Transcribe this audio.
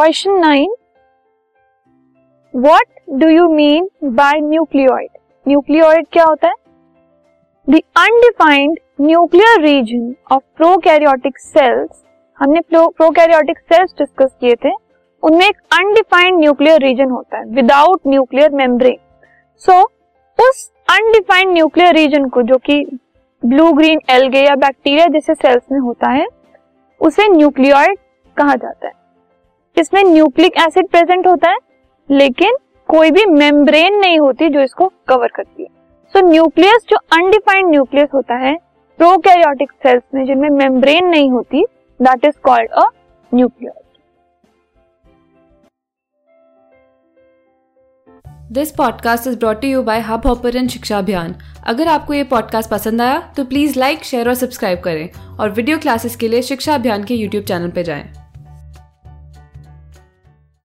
Question nine what do you mean by nucleoid nucleoid क्या होता है? The undefined nuclear region of prokaryotic cells हमने prokaryotic cells discuss किए थे, उनमें एक अनडिफाइंड न्यूक्लियर रीजन होता है विदाउट न्यूक्लियर मेम्ब्रेन सो उस अनडिफाइंड न्यूक्लियर रीजन को जो कि ब्लू ग्रीन एल्गे या बैक्टीरिया जैसे सेल्स में होता है, उसे न्यूक्लियोइड कहा जाता है। इसमें न्यूक्लिक एसिड प्रेजेंट होता है लेकिन कोई भी मेम्ब्रेन नहीं होती जो इसको कवर करती है। सो so, न्यूक्लियस जो अनडिफाइंड न्यूक्लियस होता है प्रोकैरियोटिक सेल्स में जिनमें मेम्ब्रेन नहीं होती that is called a nucleus this podcast is brought you by hub hopper शिक्षा अभियान अगर आपको ये पॉडकास्ट पसंद आया तो प्लीज़ लाइक शेयर और सब्सक्राइब करें। और वीडियो क्लासेस के लिए शिक्षा अभियान के यूट्यूब चैनल पर जाएँ।